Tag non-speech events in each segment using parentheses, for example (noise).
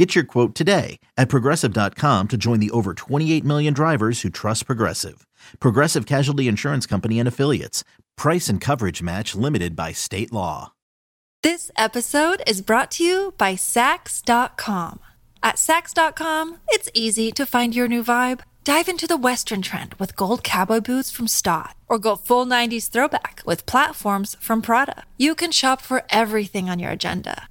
Get your quote today at progressive.com to join the over 28 million drivers who trust Progressive. Progressive Casualty Insurance Company and Affiliates. Price and coverage match limited by state law. This episode is brought to you by Saks.com. At Saks.com, it's easy to find your new vibe. Dive into the Western trend with gold cowboy boots from Staud, or go full 90s throwback with platforms from Prada. You can shop for everything on your agenda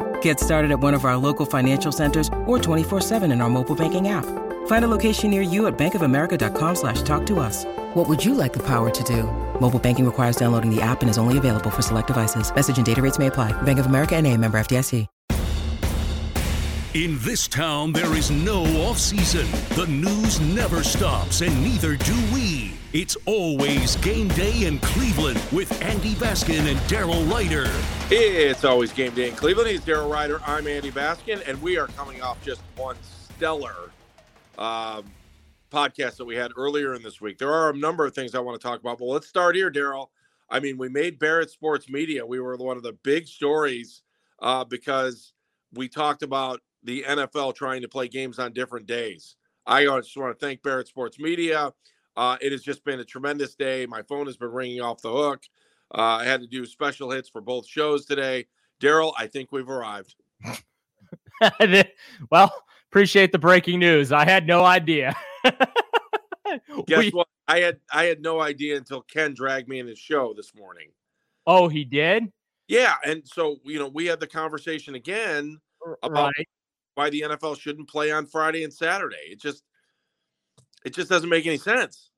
Get started at one of our local financial centers or 24-7 in our mobile banking app. Find a location near you at bankofamerica.com slash talk to us. What would you like the power to do? Mobile banking requires downloading the app and is only available for select devices. Message and data rates may apply. Bank of America and a member FDIC. In this town, there is no off season. The news never stops, and neither do we. It's always game day in Cleveland with Andy Baskin and Daryl Ruiter. It's always game day in Cleveland. He's Daryl Ruiter. I'm Andy Baskin, and we are coming off just one stellar um, podcast that we had earlier in this week. There are a number of things I want to talk about, but let's start here, Daryl. I mean, we made Barrett Sports Media. We were one of the big stories uh, because we talked about the NFL trying to play games on different days. I just want to thank Barrett Sports Media. Uh, it has just been a tremendous day. My phone has been ringing off the hook. Uh, I had to do special hits for both shows today. Daryl, I think we've arrived. (laughs) well, appreciate the breaking news. I had no idea. (laughs) Guess we, what? I had I had no idea until Ken dragged me in his show this morning. Oh, he did? Yeah, and so you know we had the conversation again about right why the NFL shouldn't play on Friday and Saturday. It just it just doesn't make any sense.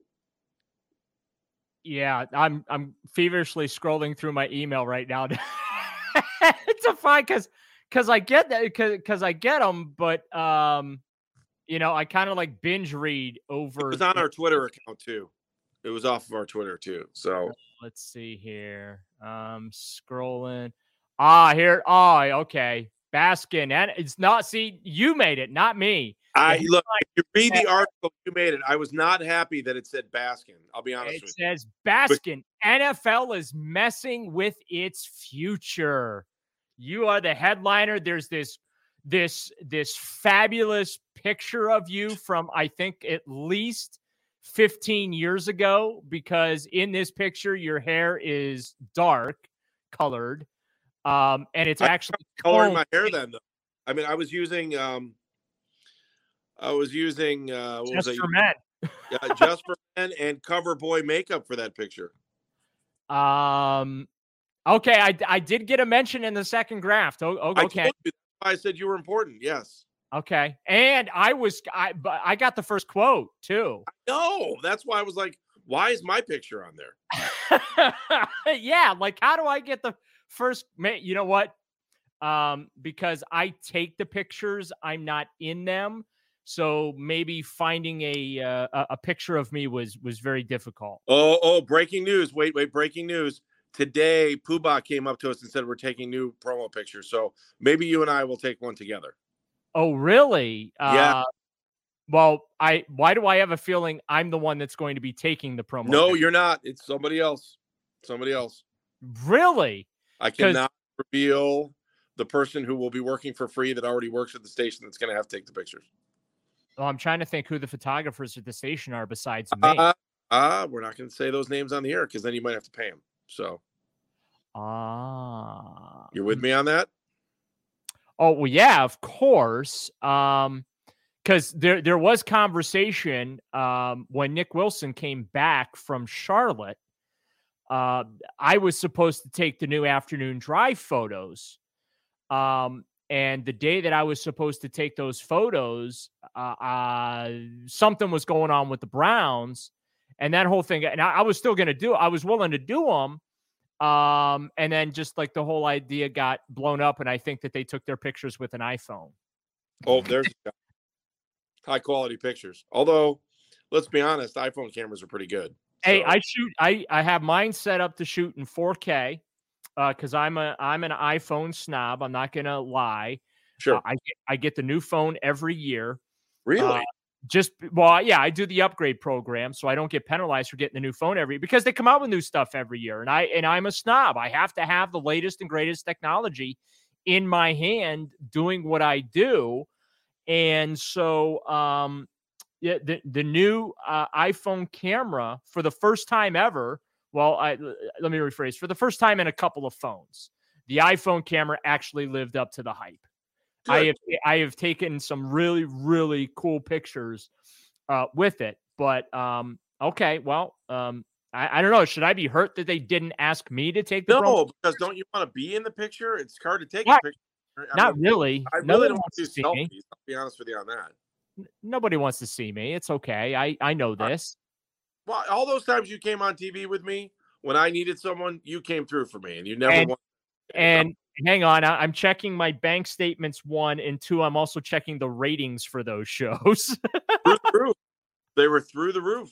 Yeah, I'm I'm feverishly scrolling through my email right now. (laughs) it's a fine because because I get that because I get them, but um, you know, I kind of like binge read over. It was on our Twitter account too. It was off of our Twitter too. So let's see here. Um, scrolling. Ah, here. Oh, okay. Baskin. And it's not, see, you made it, not me. I look, if you read the article, you made it. I was not happy that it said Baskin. I'll be honest it with you. It says Baskin. But, NFL is messing with its future. You are the headliner. There's this this this fabulous picture of you from I think at least 15 years ago because in this picture your hair is dark colored um, and it's actually coloring my hair then though. I mean, I was using um, I was using uh, what just was for men. yeah, (laughs) just for men and cover boy makeup for that picture. Um. Okay, I I did get a mention in the second draft. Oh, okay. I, I said you were important. Yes. Okay, and I was I but I got the first quote too. No, that's why I was like, why is my picture on there? (laughs) yeah, like how do I get the first, you know what? Um, because I take the pictures, I'm not in them. So maybe finding a uh, a picture of me was was very difficult. Oh, oh! Breaking news! Wait, wait! Breaking news! Today, Poobah came up to us and said we're taking new promo pictures. So maybe you and I will take one together. Oh, really? Yeah. Uh, well, I why do I have a feeling I'm the one that's going to be taking the promo? No, picture? you're not. It's somebody else. Somebody else. Really? I cannot reveal the person who will be working for free that already works at the station that's going to have to take the pictures. Well, I'm trying to think who the photographers at the station are besides me. Uh, uh we're not going to say those names on the air because then you might have to pay them. So, ah, uh, you're with me on that? Oh well, yeah, of course. Um, because there there was conversation um when Nick Wilson came back from Charlotte uh, I was supposed to take the new afternoon drive photos. Um, and the day that I was supposed to take those photos, uh, uh, something was going on with the Browns, and that whole thing. And I, I was still going to do. I was willing to do them, um, and then just like the whole idea got blown up, and I think that they took their pictures with an iPhone. Oh, there's high quality pictures. Although, let's be honest, iPhone cameras are pretty good. Hey, so. I shoot. I I have mine set up to shoot in 4K because uh, I'm a I'm an iPhone snob. I'm not gonna lie. Sure. Uh, I get, I get the new phone every year. Really? Uh, just well, yeah, I do the upgrade program, so I don't get penalized for getting the new phone every because they come out with new stuff every year, and I and I'm a snob. I have to have the latest and greatest technology in my hand doing what I do, and so um, the the new uh, iPhone camera for the first time ever. Well, I let me rephrase for the first time in a couple of phones, the iPhone camera actually lived up to the hype. Good. I have I have taken some really really cool pictures uh, with it. But um, okay, well, um, I, I, don't know. Should I be hurt that they didn't ask me to take the? No, because don't you want to be in the picture? It's hard to take not, a picture. I not mean, really. I really don't want to see selfies. Me. I'll be honest with you on that. Nobody wants to see me. It's okay. I I know this. Well, all those times you came on TV with me when I needed someone, you came through for me, and you never. And, and hang on, I'm checking my bank statements. One and two, I'm also checking the ratings for those (laughs) shows. through the roof. They were through the roof.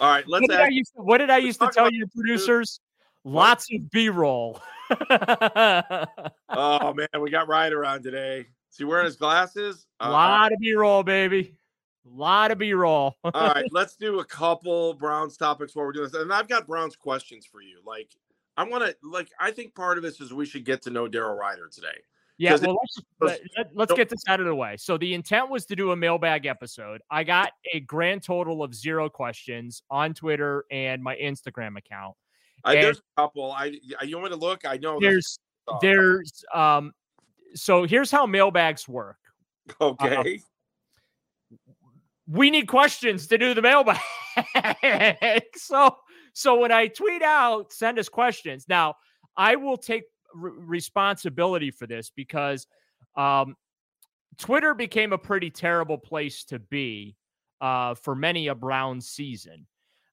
All right, let's. What did, I used to, what did I used to tell you, producers? Lots of B-roll. (laughs) oh man, we got Ruiter on today. Is he wearing his glasses? A uh, lot of B-roll, baby. A lot of B-roll. (laughs) all right, let's do a couple Browns topics while we're doing this. And I've got Browns questions for you. Like, I want to like I think part of this is we should get to know Daryl Ruiter today. Yeah, well, let's, let, us get this out of the way. So the intent was to do a mailbag episode. I got a grand total of zero questions on Twitter and my Instagram account. Uh, there's a couple. I you want me to look? I know there's (laughs) there's um. So here's how mailbags work. Okay. Uh, we need questions to do the mailbag. (laughs) so so when I tweet out, send us questions. Now I will take responsibility for this because um, Twitter became a pretty terrible place to be uh, for many a Brown season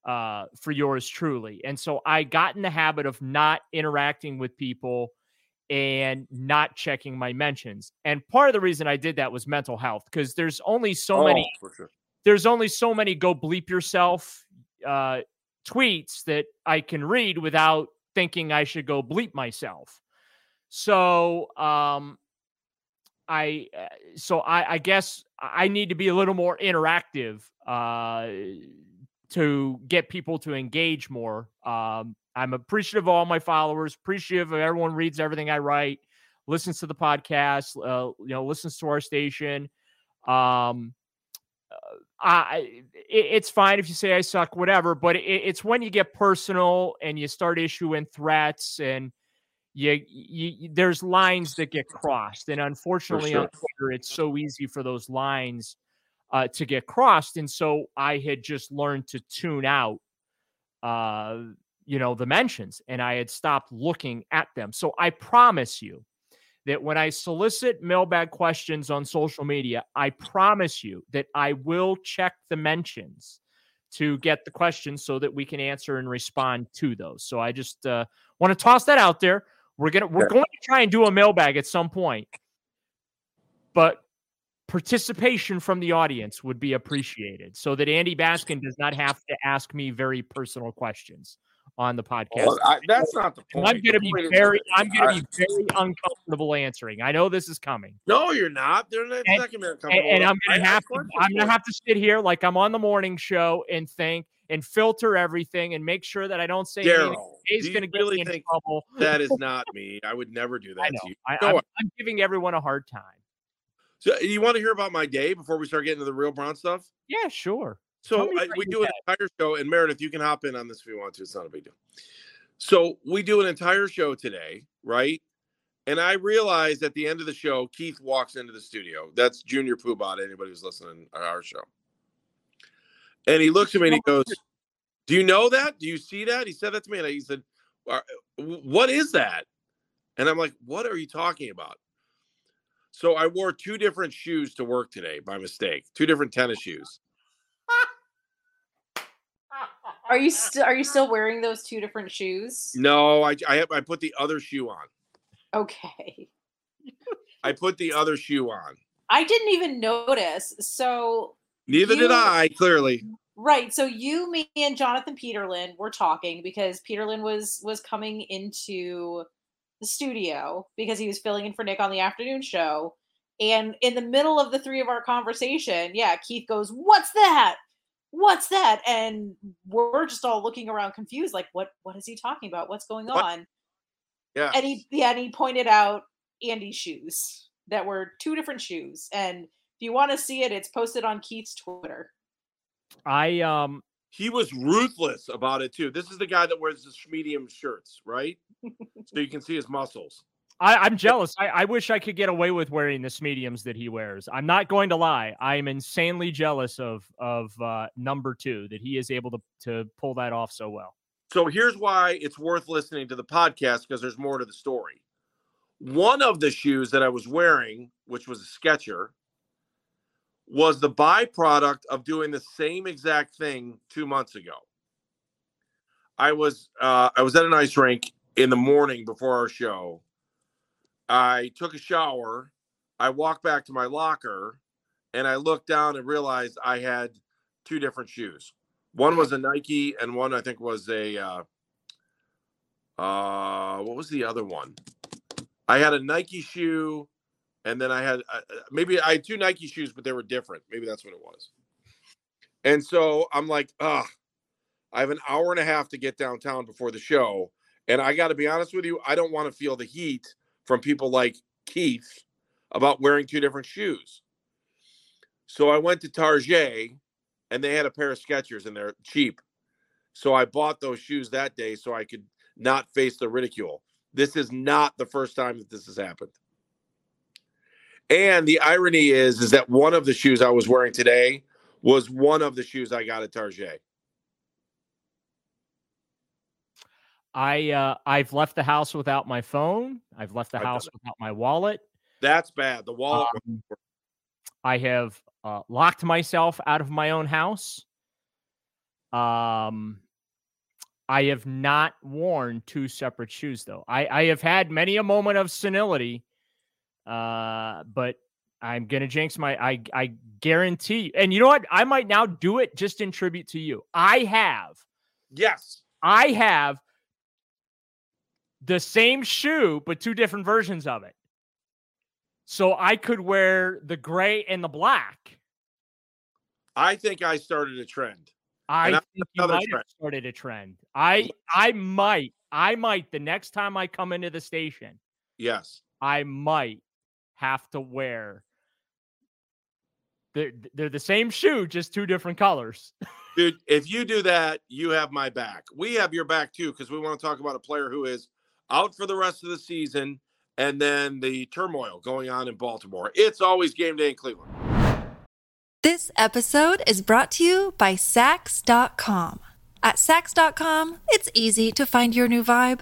uh, for yours truly. And so I got in the habit of not interacting with people and not checking my mentions. And part of the reason I did that was mental health because there's only so oh, many. Sure. There's only so many go bleep yourself uh, tweets that I can read without thinking I should go bleep myself. So um, I uh, so I, I guess I need to be a little more interactive uh, to get people to engage more. Um, I'm appreciative of all my followers, appreciative of everyone reads everything I write, listens to the podcast, uh, you know, listens to our station. Um, uh, I it, it's fine if you say I suck, whatever. But it, it's when you get personal and you start issuing threats and you, you, there's lines that get crossed, and unfortunately sure. on Twitter, it's so easy for those lines uh, to get crossed. And so I had just learned to tune out, uh, you know, the mentions, and I had stopped looking at them. So I promise you that when I solicit mailbag questions on social media, I promise you that I will check the mentions to get the questions so that we can answer and respond to those. So I just uh, want to toss that out there. We're gonna we're going to try and do a mailbag at some point, but participation from the audience would be appreciated so that Andy Baskin does not have to ask me very personal questions on the podcast. Well, I, that's not the point. I'm going to be very, I'm going to be very uncomfortable answering. I know this is coming. No, you're not. They're not, and, and, and I'm going to have to, I'm going to have to sit here like I'm on the morning show and think and filter everything and make sure that I don't say Daryl. He's going to get really me in trouble. That is (laughs) not me. I would never do that I know. I, I'm, giving everyone a hard time. So, eh, you want to hear about my day before we start getting to the real Brown stuff? Yeah, sure. So I, we do an entire show, and Meredith, you can hop in on this if you want to. It's not a big deal. So we do an entire show today, right? And I realized at the end of the show, Keith walks into the studio. That's Junior Poobah. Anybody who's listening to our show. And he looks at me and he goes, Do you know that? Do you see that? He said that to me. And he said, What is that? And I'm like, What are you talking about? So I wore two different shoes to work today by mistake, two different tennis shoes. Are you still are you still wearing those two different shoes? No, I I, I put the other shoe on. Okay. I put the other shoe on. I didn't even notice. So neither you, did I, clearly. Right. So you, me, and Jonathan Peterlin were talking because Peterlin was was coming into the studio because he was filling in for Nick on the afternoon show. And in the middle of the three of our conversation, yeah, Keith goes, What's that? What's that? And we're just all looking around confused, like, what what is he talking about? What's going what? on? Yeah. And he yeah, and he pointed out Andy's shoes that were two different shoes. And if you want to see it, it's posted on Keith's Twitter. I um he was ruthless about it too. This is the guy that wears the medium shirts, right? (laughs) so you can see his muscles. I, am jealous. I, I, wish I could get away with wearing the mediums that he wears. I'm not going to lie. I am insanely jealous of of uh, number two that he is able to to pull that off so well. So here's why it's worth listening to the podcast because there's more to the story. One of the shoes that I was wearing, which was a Sketcher, was the byproduct of doing the same exact thing two months ago. I was uh, I was at an ice rink in the morning before our show. I took a shower. I walked back to my locker, and I looked down and realized I had two different shoes. One was a Nike, and one I think was a uh, uh, what was the other one? I had a Nike shoe, and then I had uh, maybe I had two Nike shoes, but they were different. Maybe that's what it was. And so I'm like, ah, I have an hour and a half to get downtown before the show, and I got to be honest with you, I don't want to feel the heat from people like Keith about wearing two different shoes. So I went to Target, and they had a pair of Skechers, and they're cheap. So I bought those shoes that day so I could not face the ridicule. This is not the first time that this has happened. And the irony is, is that one of the shoes I was wearing today was one of the shoes I got at Target. I uh, I've left the house without my phone. I've left the house without my wallet. That's bad. The wallet. Um, I have uh, locked myself out of my own house. Um, I have not worn two separate shoes though. I, I have had many a moment of senility, uh, but I'm gonna jinx my. I I guarantee. You. And you know what? I might now do it just in tribute to you. I have. Yes. I have the same shoe, but two different versions of it. So I could wear the gray and the black. I think I started a trend. I think you might trend. have started a trend. I I might I might the next time I come into the station. Yes. I might have to wear. They're, they're the same shoe, just two different colors. Dude, (laughs) if you do that, you have my back. We have your back too, because we want to talk about a player who is out for the rest of the season and then the turmoil going on in Baltimore. It's always game day in Cleveland. This episode is brought to you by Saks.com. At Saks.com, it's easy to find your new vibe.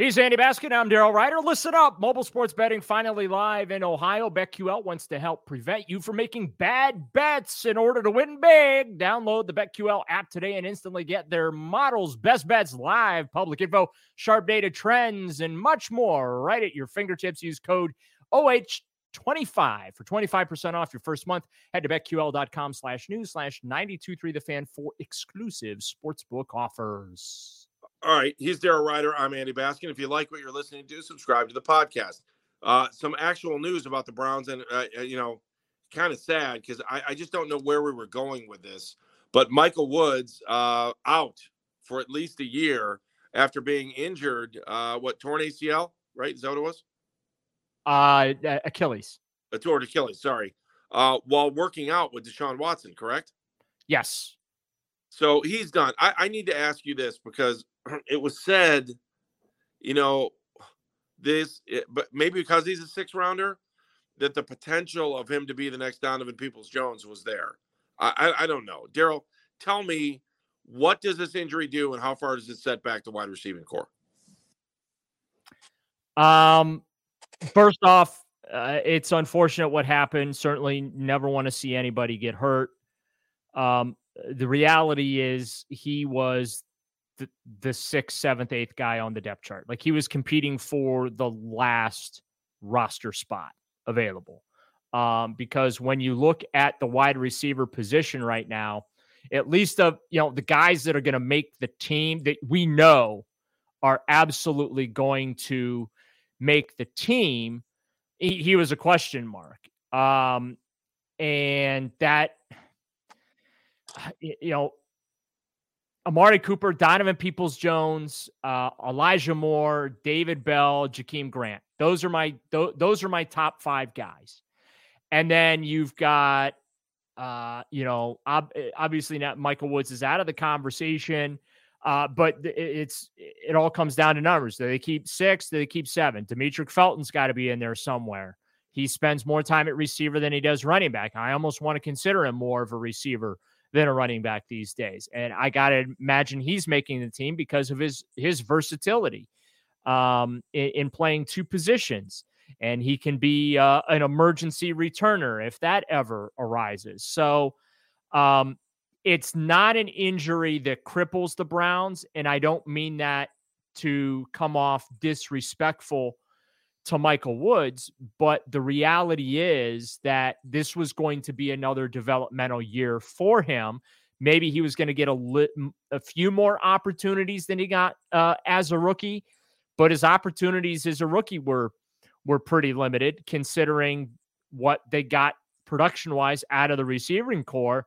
He's Andy Baskin. I'm Daryl Ruiter. Listen up. Mobile sports betting finally live in Ohio. BetQL wants to help prevent you from making bad bets in order to win big. Download the BetQL app today and instantly get their models, best bets live, public info, sharp data trends, and much more right at your fingertips. Use code OH 25 for 25% off your first month. Head to betql.com slash news slash 923 the fan for exclusive sportsbook offers. All right. He's Daryl Ruiter. I'm Andy Baskin. If you like what you're listening to, subscribe to the podcast. Uh, some actual news about the Browns, and, uh, you know, kind of sad because I, I, just don't know where we were going with this. But Michael Woods uh, out for at least a year after being injured. Uh, what torn ACL? Right? Is that what it was? Uh, Achilles. A torn Achilles. Sorry. Uh, while working out with Deshaun Watson, correct? Yes. So he's done. I, I need to ask you this because (clears throat) it was said, you know, this, it, but maybe because he's a six rounder, that the potential of him to be the next Donovan Peoples Jones was there. I, I, I don't know. Daryl, tell me what does this injury do and how far does it set back the wide receiving corps? Um, first off, uh, it's unfortunate what happened. Certainly, never want to see anybody get hurt. Um, the reality is he was the, the sixth, seventh, eighth guy on the depth chart. Like he was competing for the last roster spot available. Um, because when you look at the wide receiver position right now, at least of you know the guys that are going to make the team that we know are absolutely going to make the team. He, he was a question mark, um, and that (sighs) you know Amari Cooper, Donovan Peoples Jones, uh, Elijah Moore, David Bell, Jakeem Grant. Those are my th- those are my top five guys. And then you've got, uh, you know, ob- obviously not Michael Woods is out of the conversation, uh, but it's it all comes down to numbers. Do they keep six? Do they keep seven? Demetric Felton's got to be in there somewhere. He spends more time at receiver than he does running back. I almost want to consider him more of a receiver than a running back these days. And I got to imagine he's making the team because of his his versatility um, in, in playing two positions. And he can be uh, an emergency returner if that ever arises. So um, it's not an injury that cripples the Browns. And I don't mean that to come off disrespectful to Michael Woods, but the reality is that this was going to be another developmental year for him. Maybe he was going to get a, li- a few more opportunities than he got uh, as a rookie, but his opportunities as a rookie were were pretty limited considering what they got production wise out of the receiving corps.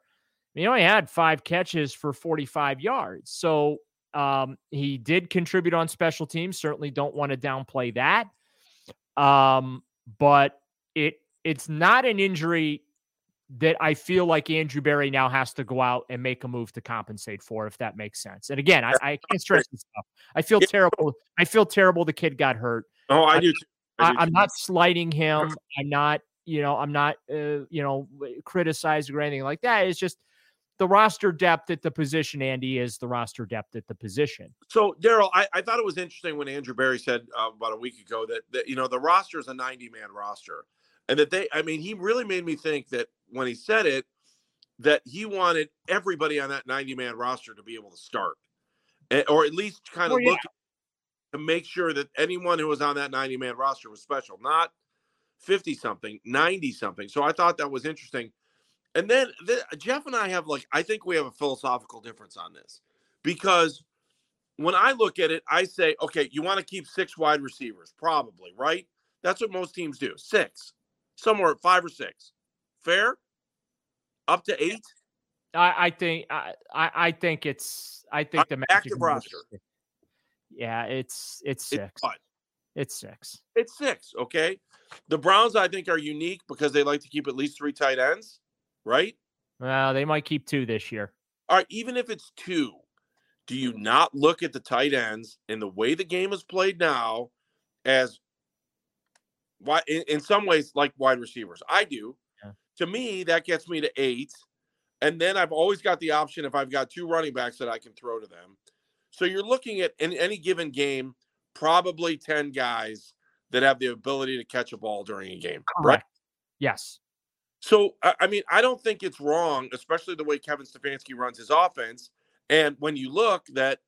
He only had five catches for 45 yards. So um, he did contribute on special teams. Certainly don't want to downplay that. Um, but it it's not an injury that I feel like Andrew Berry now has to go out and make a move to compensate for, if that makes sense. And again, I, I can't stress this stuff. I feel terrible. I feel terrible. The kid got hurt. Oh, I, I do. Too. I am not slighting him. I'm not, you know, I'm not, uh, you know, criticizing or anything like that. It's just the roster depth at the position, Andy, is the roster depth at the position. So, Daryl, I, I, thought it was interesting when Andrew Berry said uh, about a week ago that, that, you know, the roster is a 90 man roster. And that they, I mean, he really made me think that when he said it, that he wanted everybody on that 90 man roster to be able to start or at least kind of oh, look to make sure that anyone who was on that 90 man roster was special, not 50 something, 90 something. So I thought that was interesting. And then the, uh, Jeff and I have like, I think we have a philosophical difference on this because when I look at it, I say, okay, you want to keep six wide receivers, probably, right? That's what most teams do. Six, somewhere at five or six. Fair? Up to eight? I, I think I, I think it's I think the active roster. Yeah, it's it's six. It's, it's six. It's six. Okay. The Browns, I think, are unique because they like to keep at least three tight ends right? Well, they might keep two this year. All right, even if it's two, do you not look at the tight ends and the way the game is played now as why in, in some ways like wide receivers? I do. Yeah. To me, that gets me to eight. And then I've always got the option if I've got two running backs that I can throw to them. So you're looking at in any given game, probably 10 guys that have the ability to catch a ball during a game. Correct. Right? Yes. So, I mean, I don't think it's wrong, especially the way Kevin Stefanski runs his offense. And when you look that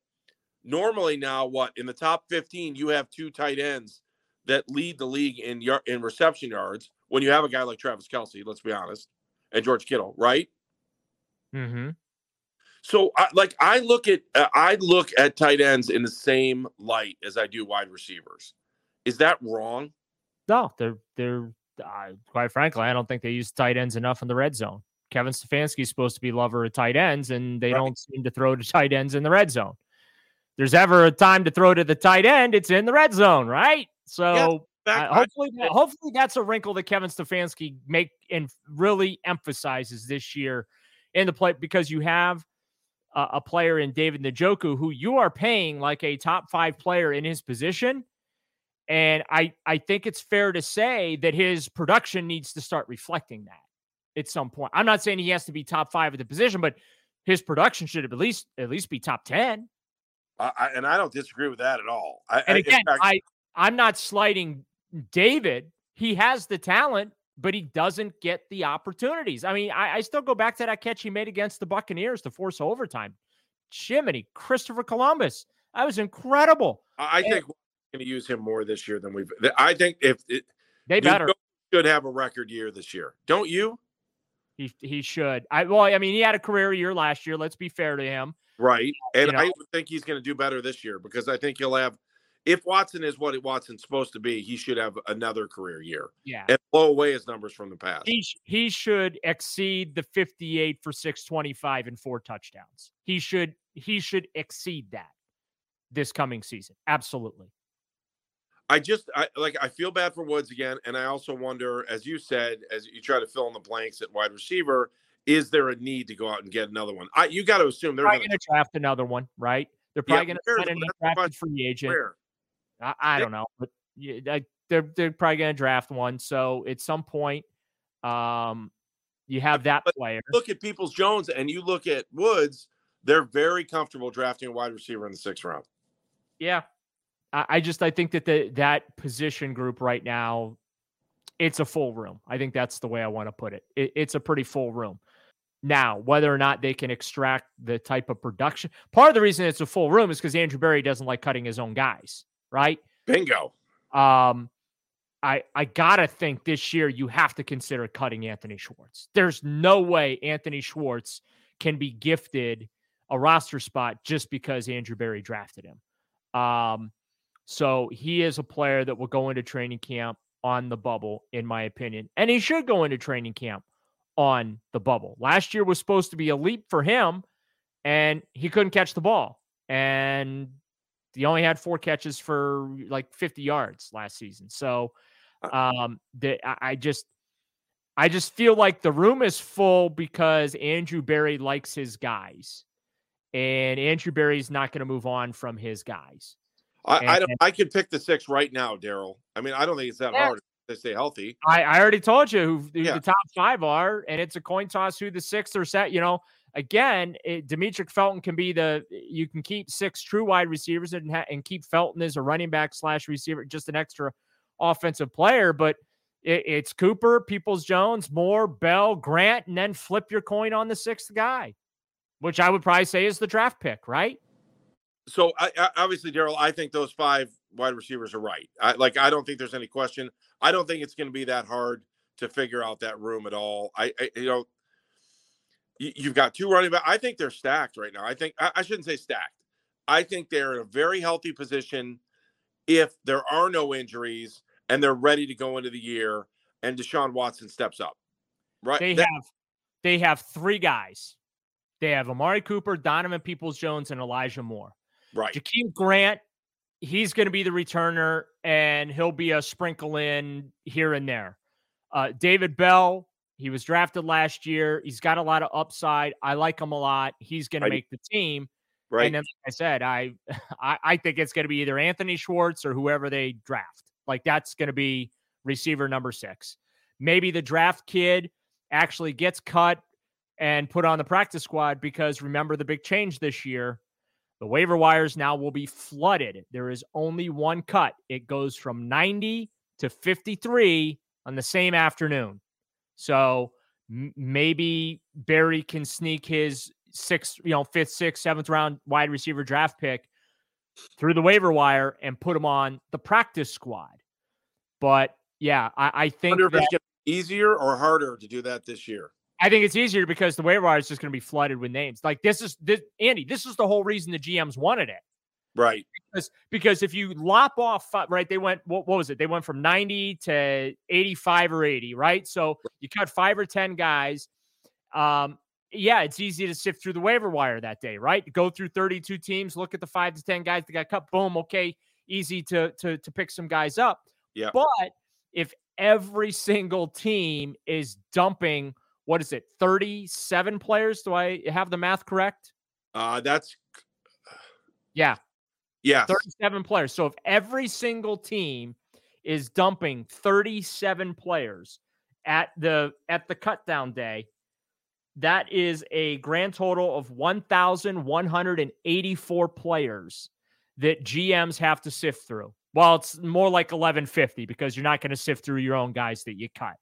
normally now, what in the top 15, you have two tight ends that lead the league in yard, in reception yards when you have a guy like Travis Kelce, let's be honest, and George Kittle, right? Mm-hmm. So, I, like, I look at uh, I look at tight ends in the same light as I do wide receivers. Is that wrong? No, they're they're uh, quite frankly, I don't think they use tight ends enough in the red zone. Kevin Stefanski is supposed to be lover of tight ends, and they right. don't seem to throw to (laughs) tight ends in the red zone. There's ever a time to throw to the tight end, it's in the red zone, right? So uh, hopefully, hopefully that's a wrinkle that Kevin Stefanski make and really emphasizes this year in the play because you have a, a player in David Njoku who you are paying like a top five player in his position. And I, I think it's fair to say that his production needs to start reflecting that at some point. I'm not saying he has to be top five at the position, but his production should at least at least be top ten. I, and I don't disagree with that at all. I, and again, fact, I I'm not slighting David. He has the talent, but he doesn't get the opportunities. I mean, I, I still go back to that catch he made against the Buccaneers to force overtime. Jiminy, Christopher Columbus. That was incredible. I, think going to use him more this year than we've. I think if it, they better should have a record year this year, don't you? He he should. I well, I mean, he had a career year last year. Let's be fair to him. Right, and you know, I think he's going to do better this year because I think he'll have if Watson is what Watson's supposed to be, he should have another career year. Yeah. And blow away his numbers from the past. He, he should exceed the 58 for 625 and four touchdowns. He should he should exceed that this coming season. Absolutely. I just I like I feel bad for Woods again. And I also wonder, as you said, as you try to fill in the blanks at wide receiver, is there a need to go out and get another one? I you got to assume they're going to draft another one, right? They're probably yeah, going to find a drafted free agent. Where? I, I don't know, but yeah, they're they're probably going to draft one. So at some point, um, you have that but player. Look at Peoples Jones and you look at Woods. They're very comfortable drafting a wide receiver in the sixth round. Yeah, I, I just I think that the that position group right now, it's a full room. I think that's the way I want to put it. it it's a pretty full room. Now, whether or not they can extract the type of production, part of the reason it's a full room is because Andrew Berry doesn't like cutting his own guys right? Bingo. Um, I I gotta think this year you have to consider cutting Anthony Schwartz. There's no way Anthony Schwartz can be gifted a roster spot just because Andrew Berry drafted him. Um, so he is a player that will go into training camp on the bubble, in my opinion, and he should go into training camp on the bubble. Last year was supposed to be a leap for him, and he couldn't catch the ball. And he only had four catches for like 50 yards last season. So uh um the, I just I just feel like the room is full because Andrew Berry likes his guys. And Andrew Berry's not going to move on from his guys. I, and, I don't I could pick the six right now, Daryl. I mean, I don't think it's that yeah. hard to stay healthy. I, I already told you who, who yeah. the top five are, and it's a coin toss who the sixth or set. You know, again, it, Demetric Felton can be the you can keep six true wide receivers and ha- and keep Felton as a running back slash receiver, just an extra offensive player. But it, it's Cooper, Peoples Jones, Moore, Bell, Grant, and then flip your coin on the sixth guy, which I would probably say is the draft pick, right? So I, I, obviously, Daryl, I think those five wide receivers are right. I, like I don't think there's any question. I don't think it's going to be that hard to figure out that room at all. I, I you know You've got two running back. I think they're stacked right now. I think I shouldn't say stacked. I think they're in a very healthy position if there are no injuries and they're ready to go into the year and Deshaun Watson steps up. Right. They that, have they have three guys. They have Amari Cooper, Donovan Peoples Jones, and Elijah Moore. Right. Jakeem Grant, he's going to be the returner and he'll be a sprinkle in here and there. Uh, David Bell, he was drafted last year. He's got a lot of upside. I like him a lot. He's going right. to make the team. Right. And then, like I said, I, (laughs) I, I think it's going to be either Anthony Schwartz or whoever they draft. Like that's going to be receiver number six. Maybe the draft kid actually gets cut and put on the practice squad because remember the big change this year. The waiver wires now will be flooded. There is only one cut. It goes from 90 to 53 on the same afternoon. So m- maybe Berry can sneak his sixth, you know, fifth, sixth, seventh round wide receiver draft pick through the waiver wire and put him on the practice squad. But yeah, I, I think if that, it's gonna be easier or harder to do that this year. I think it's easier because the waiver wire is just going to be flooded with names. Like this is this Andy. This is the whole reason the GMs wanted it. Right. Because because if you lop off right, they went what, what was it? They went from ninety to eighty five or eighty, right? So you cut five or ten guys. Um, yeah, it's easy to sift through the waiver wire that day, right? Go through thirty two teams, look at the five to ten guys that got cut. Boom, okay, easy to to to pick some guys up. Yeah. But if every single team is dumping, what is it, 37 players? Do I have the math correct? Uh, that's Yeah, Yeah. 37 players. So if every single team is dumping 37 players at the at the cut down day, that is a grand total of 1,184 players that GMs have to sift through. Well, it's more like 1150 because you're not going to sift through your own guys that you cut.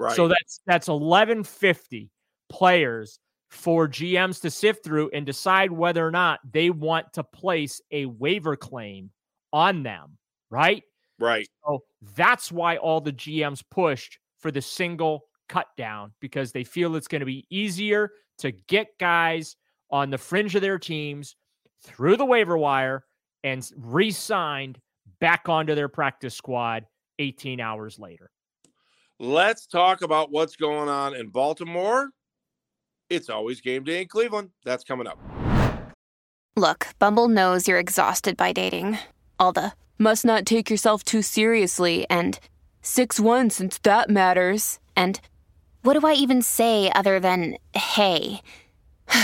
Right. So that's that's 1150 players for GMs to sift through and decide whether or not they want to place a waiver claim on them, right? right. So that's why all the GMs pushed for the single cut down because they feel it's going to be easier to get guys on the fringe of their teams through the waiver wire and re signed back onto their practice squad 18 hours later. Let's talk about what's going on in Baltimore. It's always game day in Cleveland. That's coming up. Look, Bumble knows you're exhausted by dating. All the must not take yourself too seriously and 6 1 since that matters. And what do I even say other than hey? (sighs)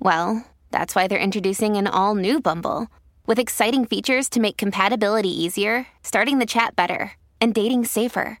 well, that's why they're introducing an all new Bumble with exciting features to make compatibility easier, starting the chat better, and dating safer.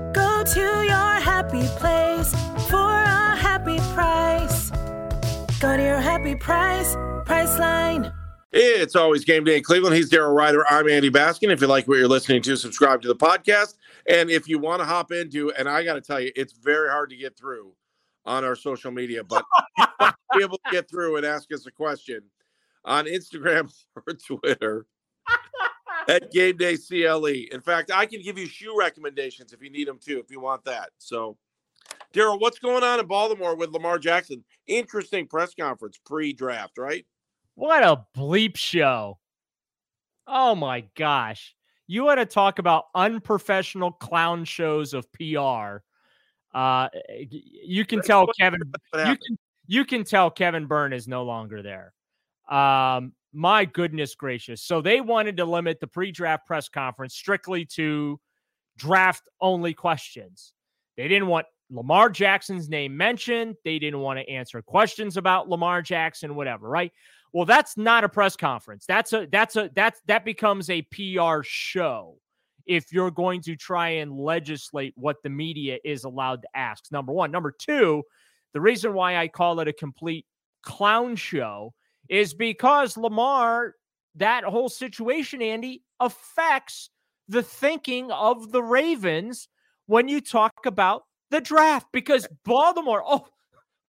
Go to your happy place for a happy price. Go to your happy price, Priceline. It's always game day in Cleveland. He's Daryl Ruiter. I'm Andy Baskin. If you like what you're listening to, subscribe to the podcast. And if you want to hop into, and I got to tell you, it's very hard to get through on our social media, but (laughs) be able to get through and ask us a question on Instagram (laughs) or Twitter at Game Day CLE. In fact, I can give you shoe recommendations if you need them too, if you want that. So, Daryl, what's going on in Baltimore with Lamar Jackson? Interesting press conference pre draft, right? What a bleep show. Oh my gosh. You want to talk about unprofessional clown shows of PR. Uh you can (laughs) tell Kevin you can you can tell Kevin Byrne is no longer there. Um my goodness gracious. So they wanted to limit the pre-draft press conference strictly to draft only questions. They didn't want Lamar Jackson's name mentioned. They didn't want to answer questions about Lamar Jackson, whatever, right? Well, that's not a press conference. That's a that's a that's that becomes a PR show if you're going to try and legislate what the media is allowed to ask. Number 1, number 2, the reason why I call it a complete clown show is because Lamar that whole situation Andy affects the thinking of the Ravens when you talk about the draft because Baltimore oh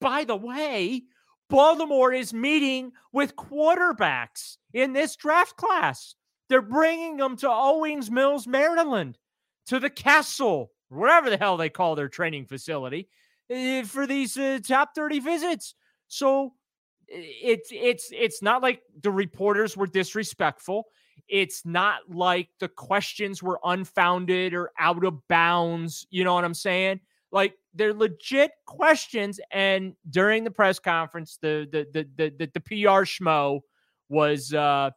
by the way, Baltimore is meeting with quarterbacks in this draft class. They're bringing them to Owings Mills, Maryland, to the castle, whatever the hell they call their training facility, eh, for these uh, top 30 visits. So eh, it's it's it's not like the reporters were disrespectful. It's not like the questions were unfounded or out of bounds. You know what I'm saying? Like they're legit questions. And during the press conference, the the the the the, the PR schmo was uh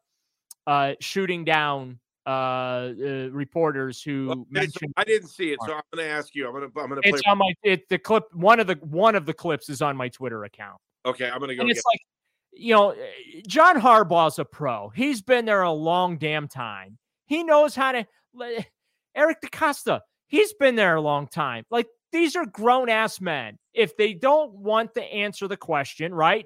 uh shooting down uh, uh reporters who so mentioned I didn't see it, so I'm going to ask you. I'm going to I'm going to play. it's on my it the clip one of the one of the clips is on my Twitter account. Okay, I'm going to go. And it's like, you know, eh, John Harbaugh's a pro. He's been there a long damn time. He knows how to. (laughs) Eric DeCosta, he's been there a long time. Like these are grown ass men. If they don't want to answer the question, right?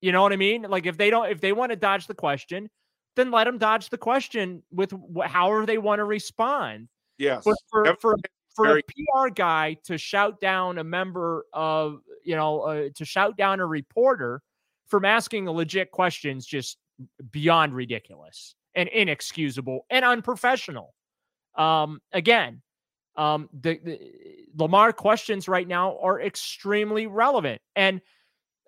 You know what I mean? Like if they don't, if they want to dodge the question, then let them dodge the question with wh- however they want to respond. Yes. But for Every- for for very- a PR guy to shout down a member of, you know, uh, to shout down a reporter from asking legit questions, just beyond ridiculous and inexcusable and unprofessional. Um, again, um, the, the Lamar questions right now are extremely relevant, and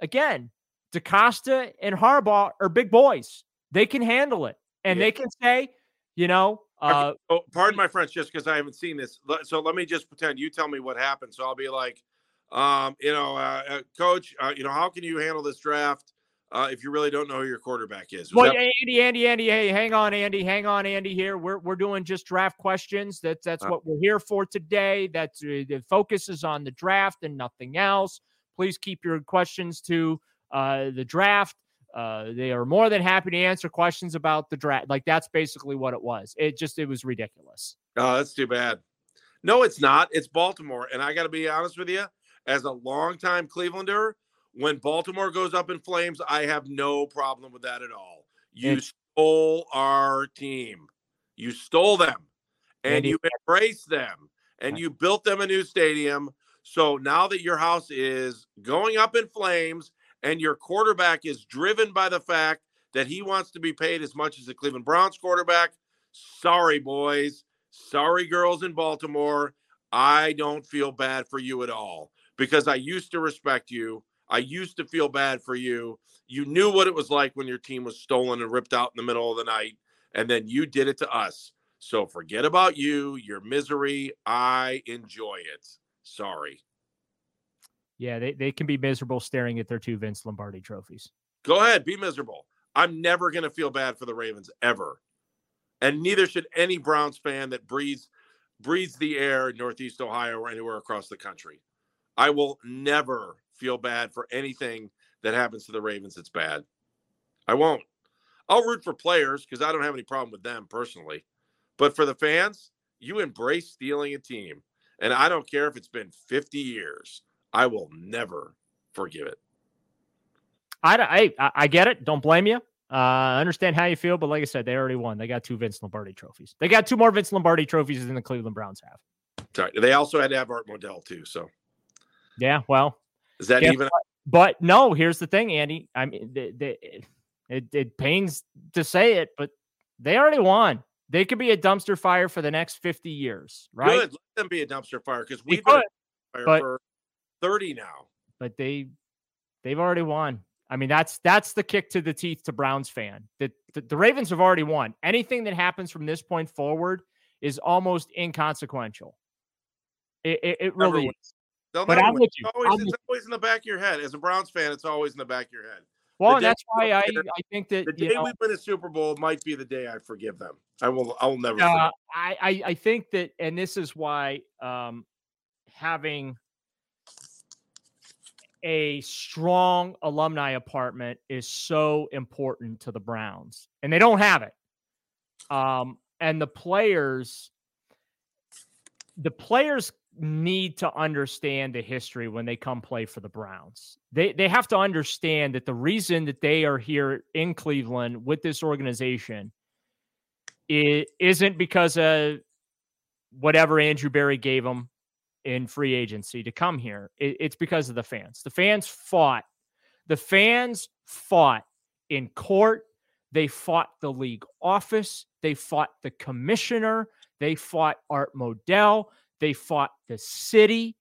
again, DeCosta and Harbaugh are big boys. They can handle it, and Yeah. they can say, you know, uh, oh, pardon my French, just because I haven't seen this. So let me just pretend you tell me what happened. So I'll be like, um, you know, uh, uh, coach, uh, you know, how can you handle this draft uh, if you really don't know who your quarterback is? Was Well, that- Andy, Andy, Andy, hey, hang on, Andy, hang on, Andy. Here, we're we're doing just draft questions. That's that's Uh. what we're here for today. That's uh, the focus is on the draft and nothing else. Please keep your questions to uh, the draft. Uh, they are more than happy to answer questions about the draft. Like that's basically what it was. It just it was ridiculous. Oh, that's too bad. No, it's not. It's Baltimore. And I got to be honest with you, as a longtime Clevelander, when Baltimore goes up in flames, I have no problem with that at all. You It's- stole our team. You stole them and Andy- you embraced them and you built them a new stadium. So now that your house is going up in flames and your quarterback is driven by the fact that he wants to be paid as much as the Cleveland Browns quarterback, sorry, boys. Sorry, girls in Baltimore. I don't feel bad for you at all because I used to respect you. I used to feel bad for you. You knew what it was like when your team was stolen and ripped out in the middle of the night, and then you did it to us. So forget about you, your misery. I enjoy it. Sorry. Yeah, they, they can be miserable staring at their two Vince Lombardi trophies. Go ahead, be miserable. I'm never going to feel bad for the Ravens ever. And neither should any Browns fan that breathes breathes the air in Northeast Ohio or anywhere across the country. I will never feel bad for anything that happens to the Ravens that's bad. I won't. I'll root for players because I don't have any problem with them personally. But for the fans, you embrace stealing a team. And I don't care if it's been 50 years. I will never forgive it. I, I, I get it. Don't blame you. Uh, I understand how you feel, but like I said, they already won. They got two Vince Lombardi trophies. They got two more Vince Lombardi trophies than the Cleveland Browns have. Sorry. They also had to have Art Modell too. So Yeah, well, is that even? but no. Here's the thing, Andy. I mean, they, they, it, it pains to say it, but they already won. They could be a dumpster fire for the next 50 years, right? Good. Let them be a dumpster fire because we've been a could, fire but- for 30 now. but they they've already won. I mean, that's that's the kick to the teeth to Browns fan. That the, the Ravens have already won. Anything that happens from this point forward is almost inconsequential. It, it, it really is. They'll But I'm with It's. Always, I'm it's always in the back of your head. As a Browns fan, it's always in the back of your head. Well, that's why I, I think that The you day know, we win a Super Bowl might be the day I forgive them. I will. I will never. uh. I, I I think that, and this is why um, having a strong alumni apartment is so important to the Browns, and they don't have it. Um, and the players, the players need to understand the history when they come play for the Browns. They they have to understand that the reason that they are here in Cleveland with this organization it isn't because of whatever Andrew Berry gave them in free agency to come here. It- it's because of the fans. The fans fought. The fans fought in court. They fought the league office. They fought the commissioner. They fought Art Modell. They fought the city.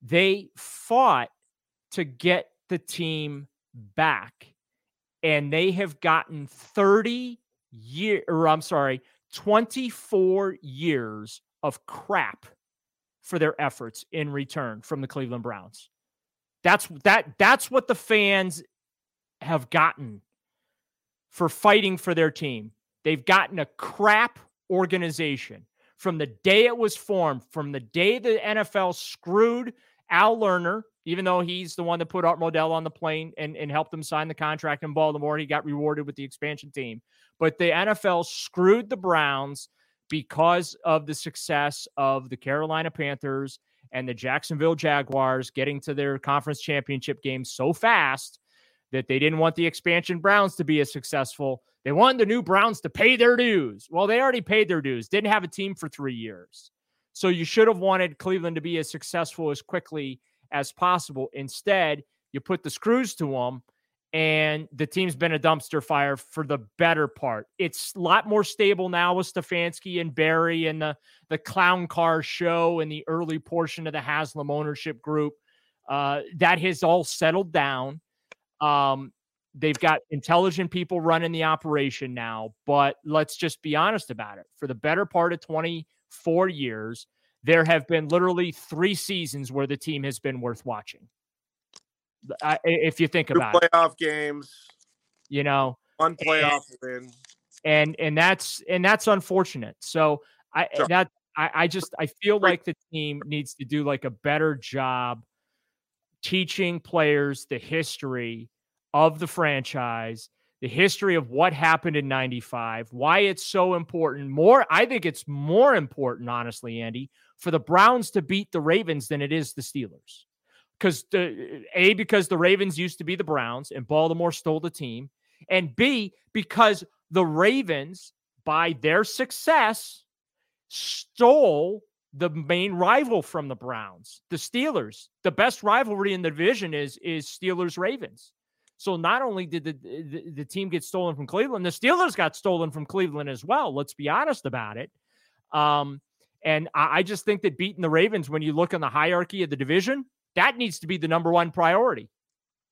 They fought to get the team back. And they have gotten 30 year or I'm sorry, 24 years of crap for their efforts in return from the Cleveland Browns. That's that that's what the fans have gotten for fighting for their team. They've gotten a crap organization from the day it was formed, from the day the NFL screwed Al Lerner, even though he's the one that put Art Modell on the plane and, and helped him sign the contract in Baltimore. He got rewarded with the expansion team. But the NFL screwed the Browns because of the success of the Carolina Panthers and the Jacksonville Jaguars getting to their conference championship game so fast that they didn't want the expansion Browns to be as successful. They wanted the new Browns to pay their dues. Well, they already paid their dues, didn't have a team for three years. So you should have wanted Cleveland to be as successful as quickly as possible. Instead, you put the screws to them, and the team's been a dumpster fire for the better part. It's a lot more stable now with Stefanski and Berry and the, the clown car show and the early portion of the Haslam ownership group. Uh, that has all settled down. Um, they've got intelligent people running the operation now, but let's just be honest about it. For the better part of 24 years, there have been literally three seasons where the team has been worth watching. I, if you think Two about it, playoff games, you know, one playoff win. and and that's and that's unfortunate. So I Sure. that I, I just I feel like the team needs to do like a better job teaching players the history of the franchise, the history of what happened in 95, why it's so important. More, I think it's more important, honestly, Andy, for the Browns to beat the Ravens than it is the Steelers. Because the A, because the Ravens used to be the Browns and Baltimore stole the team. And B, because the Ravens, by their success, stole the main rival from the Browns, the Steelers. The best rivalry in the division is is Steelers Ravens. So not only did the, the the team get stolen from Cleveland, the Steelers got stolen from Cleveland as well. Let's be honest about it. Um, and I, I just think that beating the Ravens, when you look on the hierarchy of the division, that needs to be the number one priority.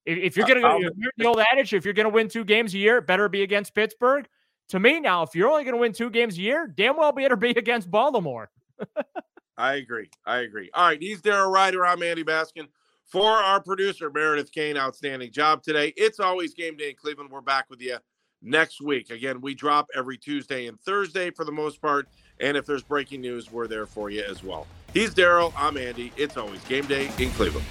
If, if you're gonna I'll- you're the old adage, if you're gonna win two games a year, it better be against Pittsburgh. To me now, if you're only gonna win two games a year, damn well better be (laughs) against Baltimore. (laughs) I agree. I agree. All right. He's Daryl Ruiter. I'm Andy Baskin. For our producer, Meredith Kane, outstanding job today. It's always game day in Cleveland. We're back with you next week. Again, we drop every Tuesday and Thursday for the most part. And if there's breaking news, we're there for you as well. He's Daryl. I'm Andy. It's always game day in Cleveland.